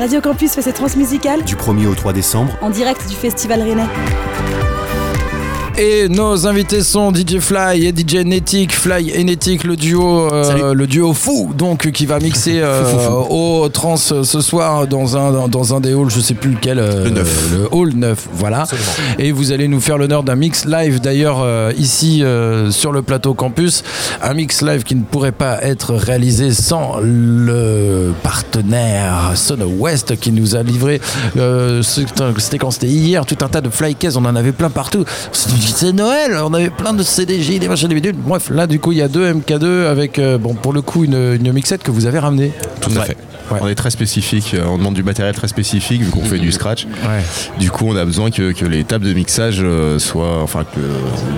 Radio Campus fait ses transmusicales du 1er au 3 décembre en direct du Festival Rennais. Et nos invités sont DJ Fly et DJ Netic. Fly et Netic, le duo, euh, le duo fou, donc qui va mixer euh, au trans ce soir dans un dans un des halls, je sais plus lequel. Euh, le 9. Le hall 9, voilà. Et vous allez nous faire l'honneur d'un mix live d'ailleurs ici sur le plateau campus, un mix live qui ne pourrait pas être réalisé sans le partenaire Sono West qui nous a livré. c'était quand? C'était hier, tout un tas de fly on en avait plein partout c'est Noël, on avait plein de CDJ, des machins, des bidules. Bref, là, du coup, il y a deux MK2 avec, euh, bon, pour le coup, une, une mixette que vous avez ramenée. Tout à fait. On est très spécifique, euh, on demande du matériel très spécifique vu qu'on fait du scratch. Du coup, on a besoin que, les tables de mixage euh, soient, enfin, que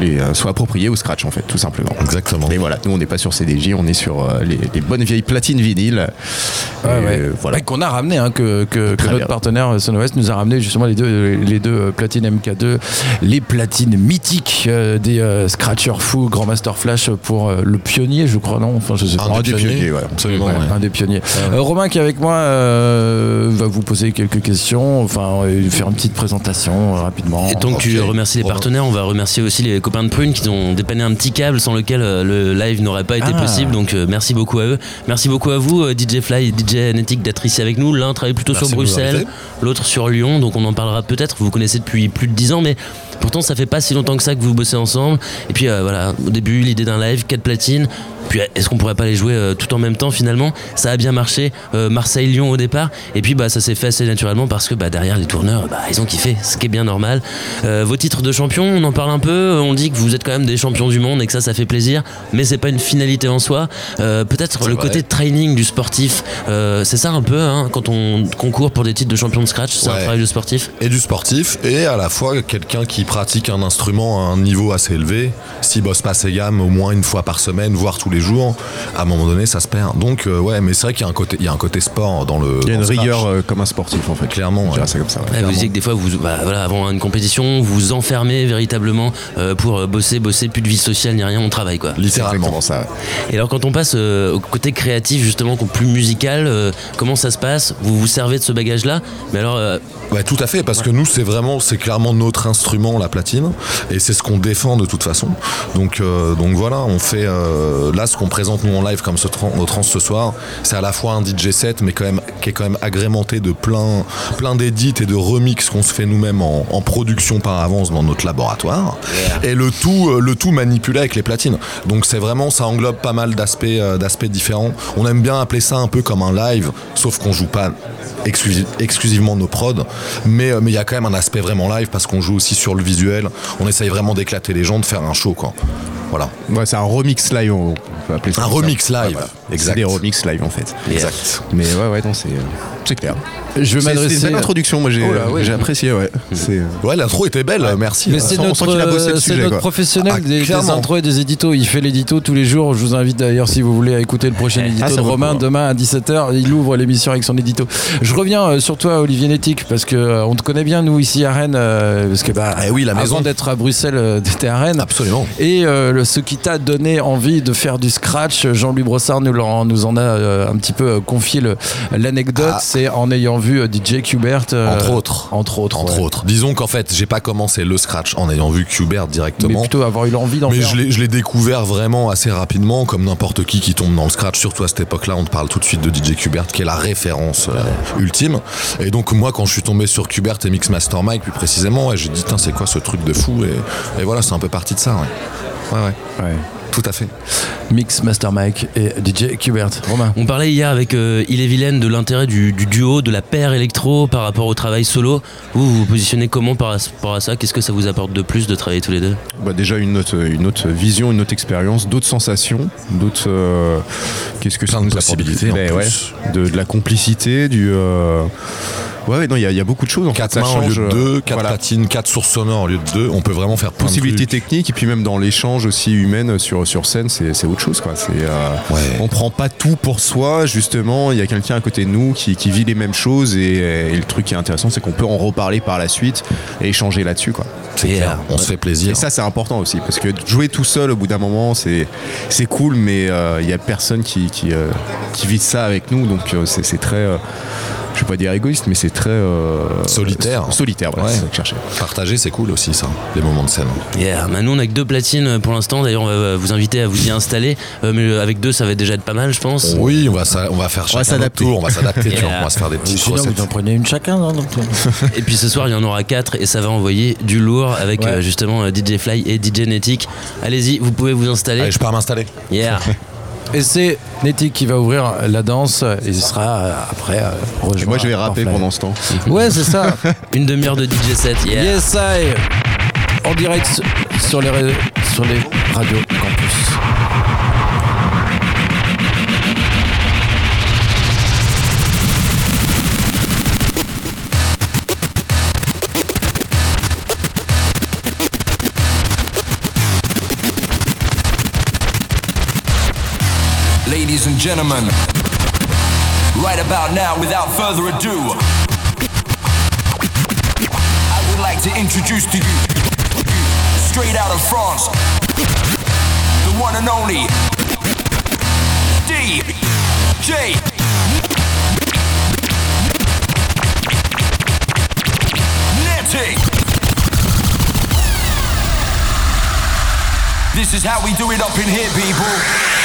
les, soient appropriées au scratch en fait, tout simplement. Exactement. Et voilà, nous on n'est pas sur CDJ, on est sur les, bonnes vieilles platines vinyles. voilà. qu'on a ramené, hein, que, notre partenaire Sonowest nous a ramené justement les deux, les deux platines MK2, les platines mythiques des scratchers fous, Grand Master Flash pour le pionnier, je crois, non? Enfin, je sais pas. Un, des pionniers, absolument. Un des pionniers. Romain qui avec moi euh, va vous poser quelques questions, enfin faire une petite présentation euh, rapidement. Et donc tu remercies les partenaires, on va remercier aussi les copains de Prune qui ont dépanné un petit câble sans lequel euh, le live n'aurait pas été ah. possible. Donc merci beaucoup à eux. Merci beaucoup à vous, DJ Fly et DJ Netic d'être ici avec nous. L'un travaille plutôt sur Bruxelles, l'autre sur Lyon, donc on en parlera peut-être. Vous vous connaissez depuis plus de 10 ans, mais pourtant ça fait pas si longtemps que ça que vous bossez ensemble. Et puis voilà, au début l'idée d'un live, quatre platines, puis est-ce qu'on pourrait pas les jouer euh, tout en même temps finalement? Ça a bien marché, euh, Marseille-Lyon au départ, et puis bah ça s'est fait assez naturellement parce que bah, derrière les tourneurs, bah, ils ont kiffé, ce qui est bien normal. Euh, vos titres de champion, on en parle un peu, on dit que vous êtes quand même des champions du monde et que ça, ça fait plaisir, mais c'est pas une finalité en soi. Peut-être le côté training du sportif, c'est ça un peu hein, quand on concourt pour des titres de champion de scratch, c'est un travail de sportif? Et du sportif, et à la fois quelqu'un qui pratique un instrument à un niveau assez élevé, s'il bosse pas ses gammes au moins une fois par semaine, voire tous les jours, à un moment donné, ça se perd. Donc, euh, ouais, mais c'est vrai qu'il y a un côté, il y a un côté sport dans le. Il y a une rigueur euh, comme un sportif, en fait. Clairement, ouais. comme ça. vous disiez que des fois, vous, bah, voilà, avant une compétition, vous vous enfermez véritablement euh, pour bosser, bosser, plus de vie sociale ni rien, on travaille, quoi. Littéralement. ça. Et alors, quand on passe au côté créatif, justement, plus musical, comment ça se passe? Vous vous servez de ce bagage-là? Mais alors. Ouais, tout à fait, parce que nous, c'est vraiment, c'est clairement notre instrument, la platine, et c'est ce qu'on défend de toute façon. Donc, donc voilà, on fait là ce qu'on présente nous en live comme ce nos trans ce soir, c'est à la fois un DJ set, mais quand même qui est quand même agrémenté de plein, plein d'édits et de remix qu'on se fait nous-mêmes en, production par avance dans notre laboratoire, et le tout, euh, le tout manipulé avec les platines. Donc c'est vraiment, ça englobe pas mal d'aspects, euh, d'aspects différents. On aime bien appeler ça un peu comme un live, sauf qu'on joue pas exclusivement nos prods, mais euh, mais il y a quand même un aspect vraiment live parce qu'on joue aussi sur le visuel. On essaye vraiment d'éclater les gens, de faire un show quoi. Voilà. C'est un remix live, peut appeler ça. Un remix live. Exact. des remix live en fait. Exact. Mais ouais, ouais, non, c'est. Euh, c'est clair. Je vais m'adresser. C'est une introduction, moi j'ai oh j'ai apprécié, ouais. Euh, ouais, l'intro était belle, merci. Mais c'est notre, notre professionnel ah, des, intros et des éditos. Il fait l'édito tous les jours. Je vous invite d'ailleurs, si vous voulez, à écouter le prochain édito ah, de Romain demain à 17h. Il ouvre l'émission avec son édito. Je reviens euh, sur toi, Olivier Nétic, parce que euh, on te connaît bien, nous, ici à Rennes. parce que, bah, eh oui, la avant d'être à Bruxelles, t'étais à Rennes. Absolument. Et ce qui t'a donné envie de faire du scratch, Jean-Louis Brossard nous en, nous en a un petit peu confié l'anecdote. Ah. C'est en ayant vu euh, DJ Qbert. Euh, entre autres. Entre autres. Entre autres. Disons qu'en fait, j'ai pas commencé le scratch en ayant vu Qbert directement. Mais plutôt avoir eu l'envie d'en faire. Mais je l'ai découvert vraiment assez rapidement, comme n'importe qui qui tombe dans le scratch. Surtout à cette époque-là, on te parle tout de suite de DJ Qbert, qui est la référence euh, ultime. Et donc, moi, quand je suis tombé sur Qbert et Mixmaster Mike, plus précisément, j'ai dit, c'est quoi ce truc de fou? Et, et voilà, c'est un peu parti de ça. Ouais, ouais. ouais. ouais. Tout à fait. Mix, Master Mike et DJ Qbert. Romain. On parlait hier avec euh, Il est Vilaine de l'intérêt du, duo, de la paire électro par rapport au travail solo. Vous vous, positionnez comment par rapport à ça? Qu'est-ce que ça vous apporte de plus de travailler tous les deux? Bah Déjà une autre, une autre vision, une autre expérience, d'autres sensations, d'autres. Euh, qu'est-ce que ça nous apporte ben de, de, la complicité, du. Euh, Ouais, non, il y, a beaucoup de choses. En 4 mains au lieu de 2, 4 platines, 4 sources sonores au lieu de 2. On peut vraiment faire plein Possibilité technique et puis même dans l'échange aussi humaine sur, sur scène, c'est autre chose. Quoi. Euh, On prend pas tout pour soi, justement. Il y a quelqu'un à côté de nous qui, qui, vit les mêmes choses et, le truc qui est intéressant, c'est qu'on peut en reparler par la suite et échanger là-dessus. Quoi. on se fait plaisir. Et ça, c'est important aussi parce que jouer tout seul au bout d'un moment, c'est cool, mais euh, il y a personne qui, qui, euh, qui, vit ça avec nous, donc c'est très je vais pas dire égoïste, mais c'est très euh, Solitaire. Solitaire, voilà, Ouais. c'est. Partager, c'est cool aussi, ça, les moments de scène. Yeah, bah, nous on a que deux platines euh, pour l'instant, d'ailleurs on va vous inviter à vous y installer, Euh, mais euh, avec deux ça va déjà être pas mal je pense. Oui, on va, on va faire chacun notre s'adapter. tour, on va s'adapter, tu vois, Yeah. on va se faire des petites Sinon, recettes. vous en prenez une chacun. non, donc, euh, Et puis ce soir il y en aura quatre et ça va envoyer du lourd avec Ouais. euh, justement euh, DJ Fly et DJ Netic. Allez-y, vous pouvez vous installer. Allez, je pars m'installer. Yeah. Et c'est Netic qui va ouvrir la danse. Et il sera euh, après euh, rejoint Et moi, je vais rapper pendant ce temps. Ouais, c'est ça. Une demi-heure de DJ set. Yeah. Yes, I. En direct sur- les, sur les radios gentlemen, right about now, without further ado, I would like to introduce to you, straight out of France, the one and only DJ. This is how we do it up in here, people.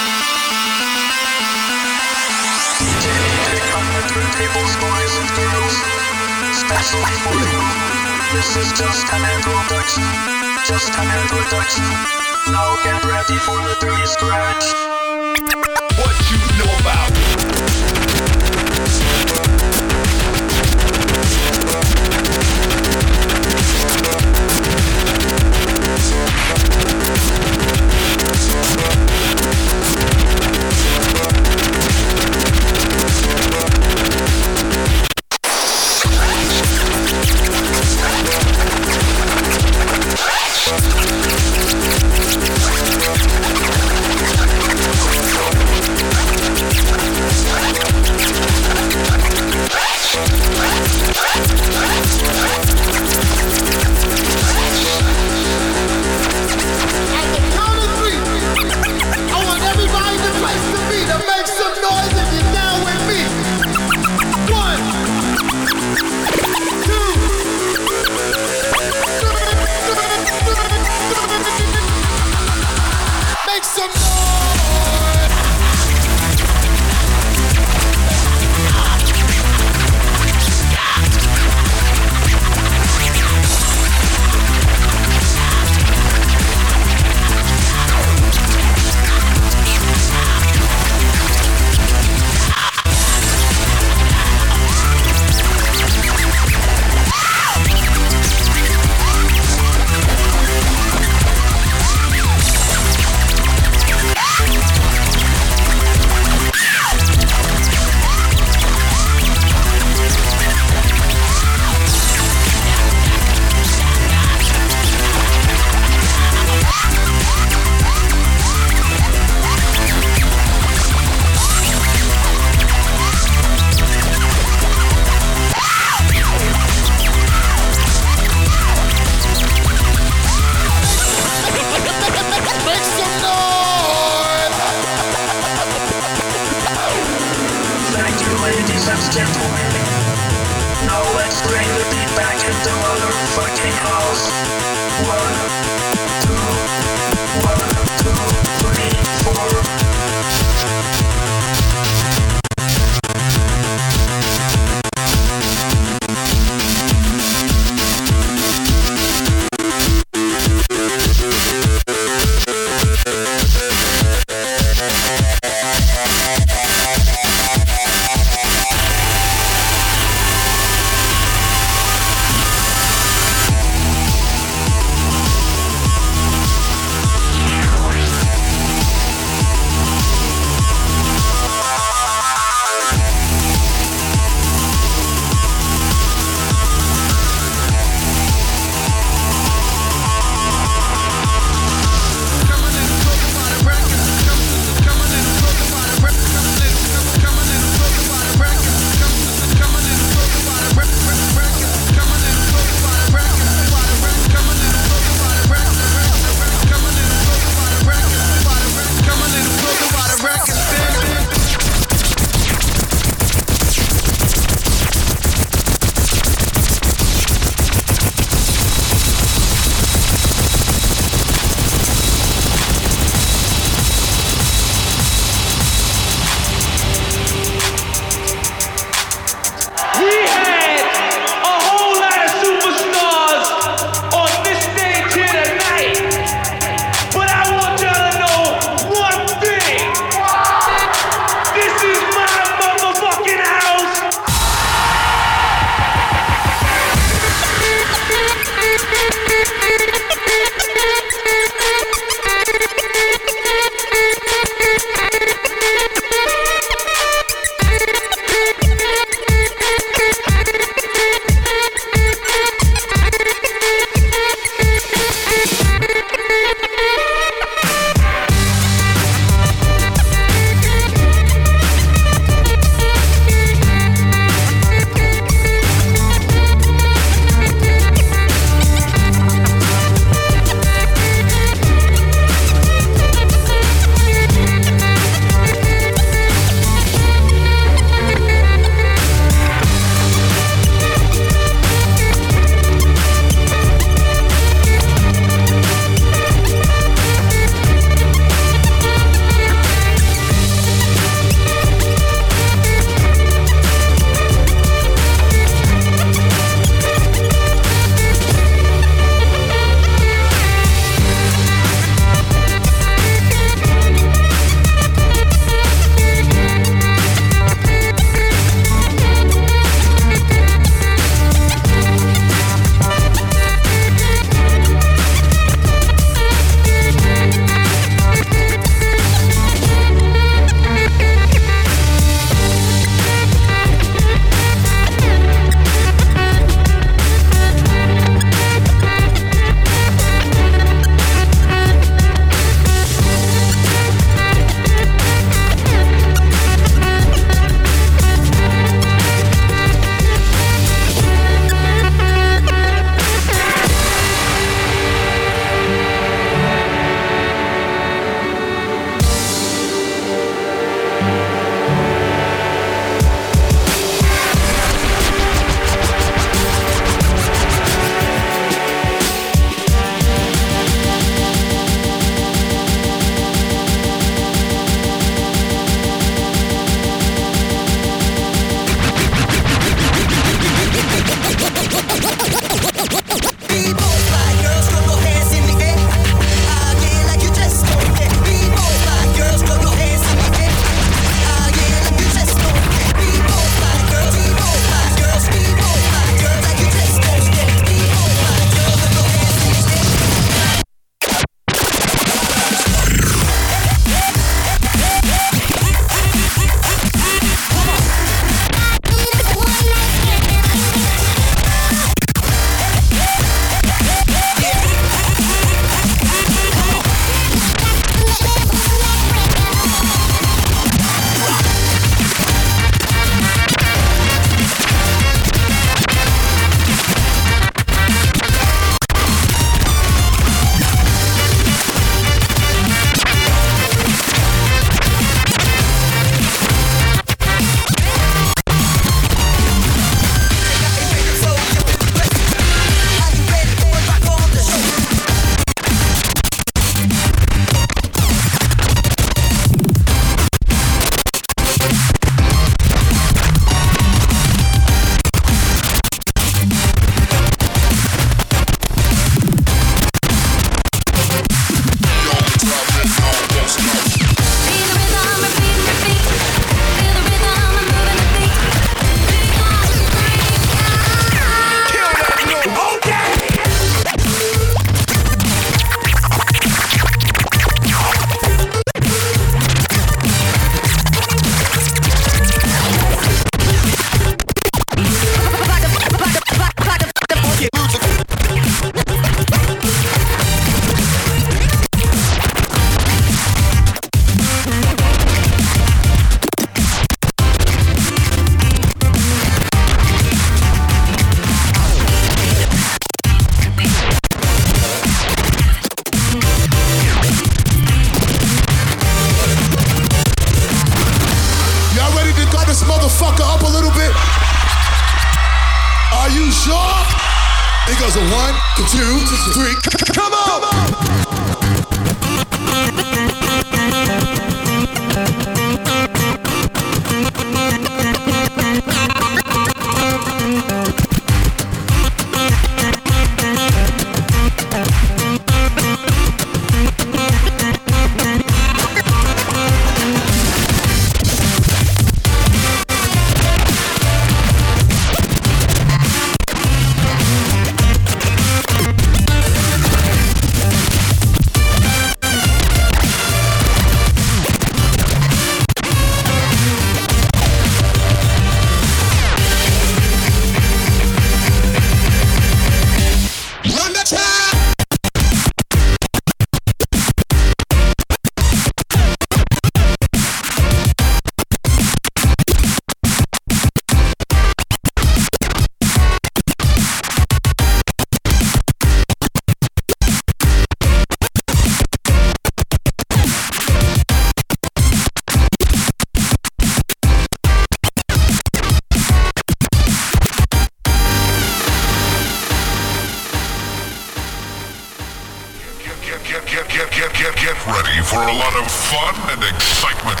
fun and excitement.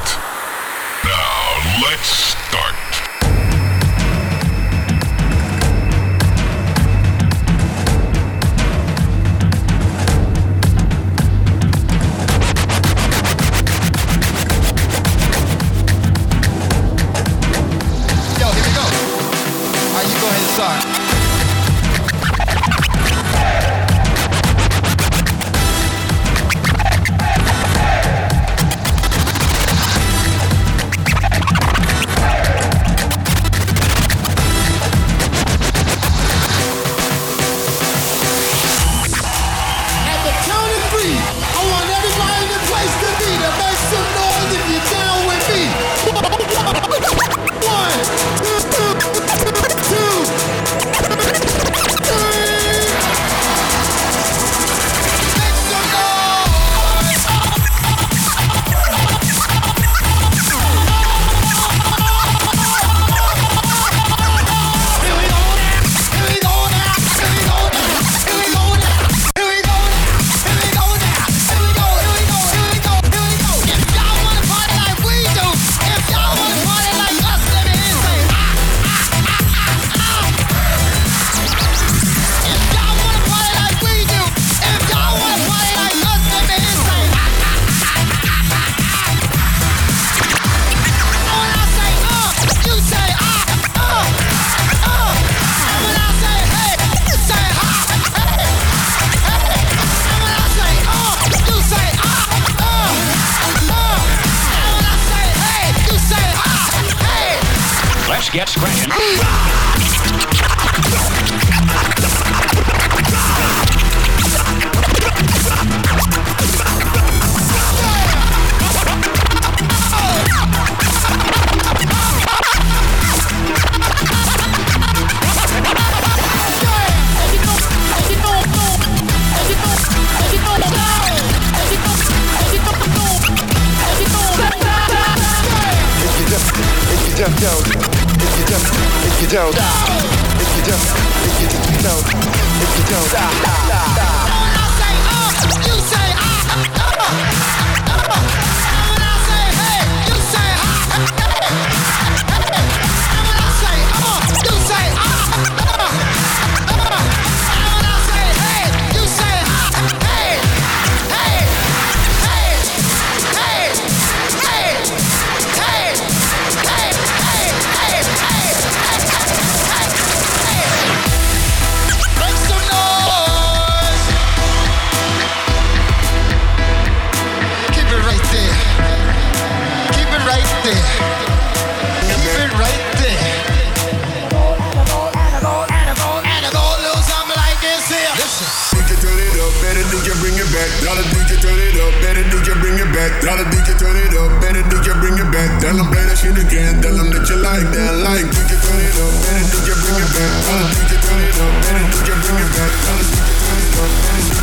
Now let's start. don't stop, if you don't, if you don't, if you don't stop, stop, stop. No, I say up, you say up, up. bring it back. Dollar DJ, turn it up. Better DJ, bring it back. Dollar DJ, turn it up. Better DJ, bring it back. Tell them play that shit again. Tell them that you like that. Like DJ, turn it up. Better DJ, bring it back. Dollar DJ, turn it up. Better DJ, bring it back. Dollar DJ, turn it up.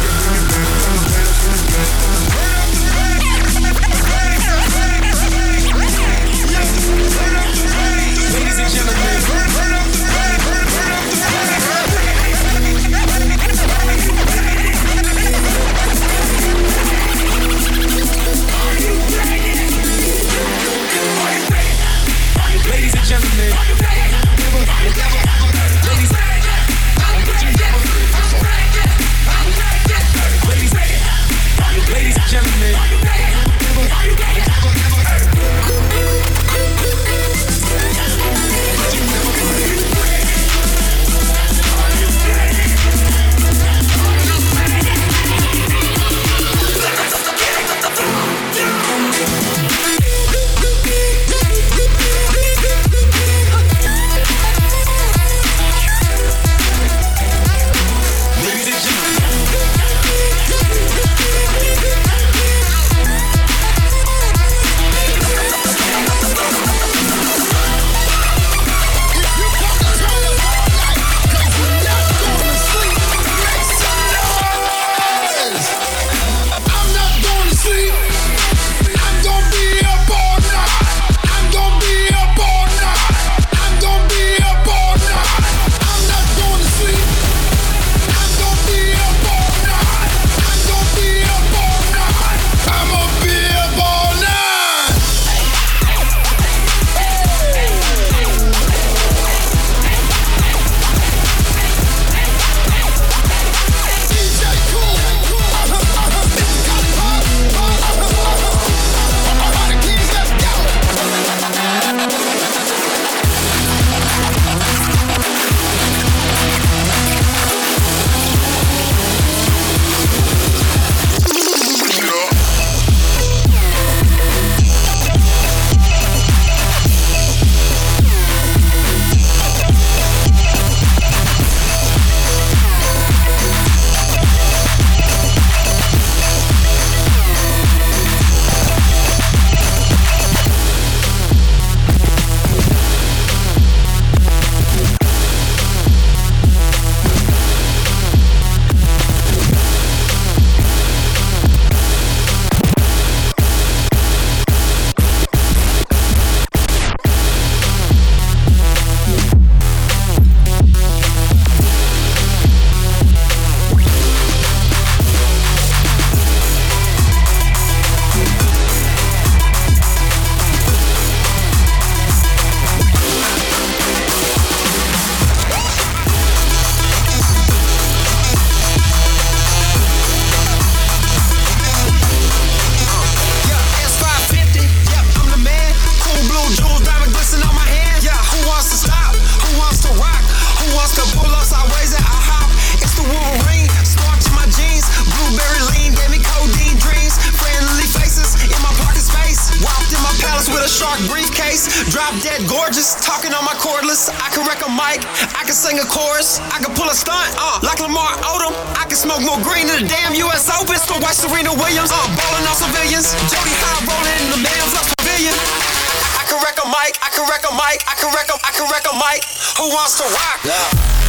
Sing chorus, I can pull a stunt, uh, like Lamar Odom. I can smoke more green than the damn U.S. Open. So watch Serena Williams, uh, bowling on civilians. Jody High rolling in the man's up pavilion. I can wreck a mic, I can wreck a mic, I can wreck a, I can wreck a mic. Who wants to rock? Who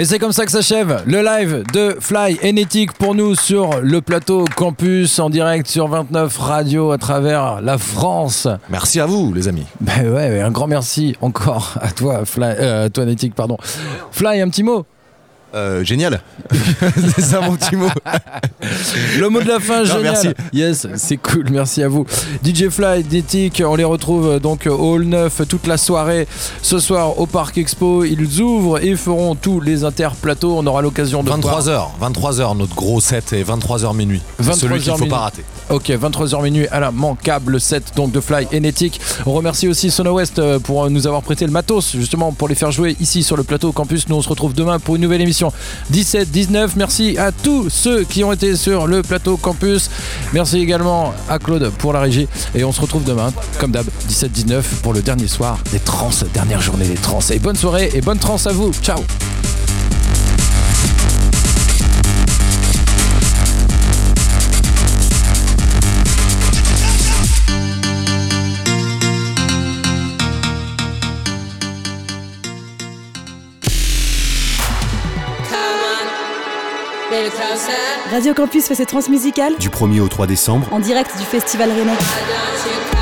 Et c'est comme ça que s'achève le live de Fly Enetic pour nous sur le plateau campus en direct sur 29 radio à travers la France. Merci à vous, les amis. Ben ouais, un grand merci encore à toi, Fly, euh, à toi Enetic, pardon. Fly, un petit mot Euh, génial. c'est ça mon petit mot. Le mot de la fin, Non, génial. merci. Yes, c'est cool, merci à vous. DJ Fly, Détic, on les retrouve donc au Hall 9 toute la soirée. Ce soir au Parc Expo, ils ouvrent et feront tous les interplateaux. On aura l'occasion de voir- 23h, 23h, notre gros set est 23h minuit. C'est 23 Celui qu'il ne faut minuit. pas rater. Ok, 23h minuit à la manquable set donc de Fly Enetic. On remercie aussi Sono West euh, pour euh, nous avoir prêté le matos justement pour les faire jouer ici sur le plateau campus. Nous on se retrouve demain pour une nouvelle émission 17-19. Merci à tous ceux qui ont été sur le plateau campus. Merci également à Claude pour la régie et on se retrouve demain comme d'hab 17-19 pour le dernier soir des trans, dernière journée des trans. Et bonne soirée et bonne trans à vous. Ciao. Radio Campus fait ses transmusicales Du 1er au 3 décembre, en direct du Festival Rennais.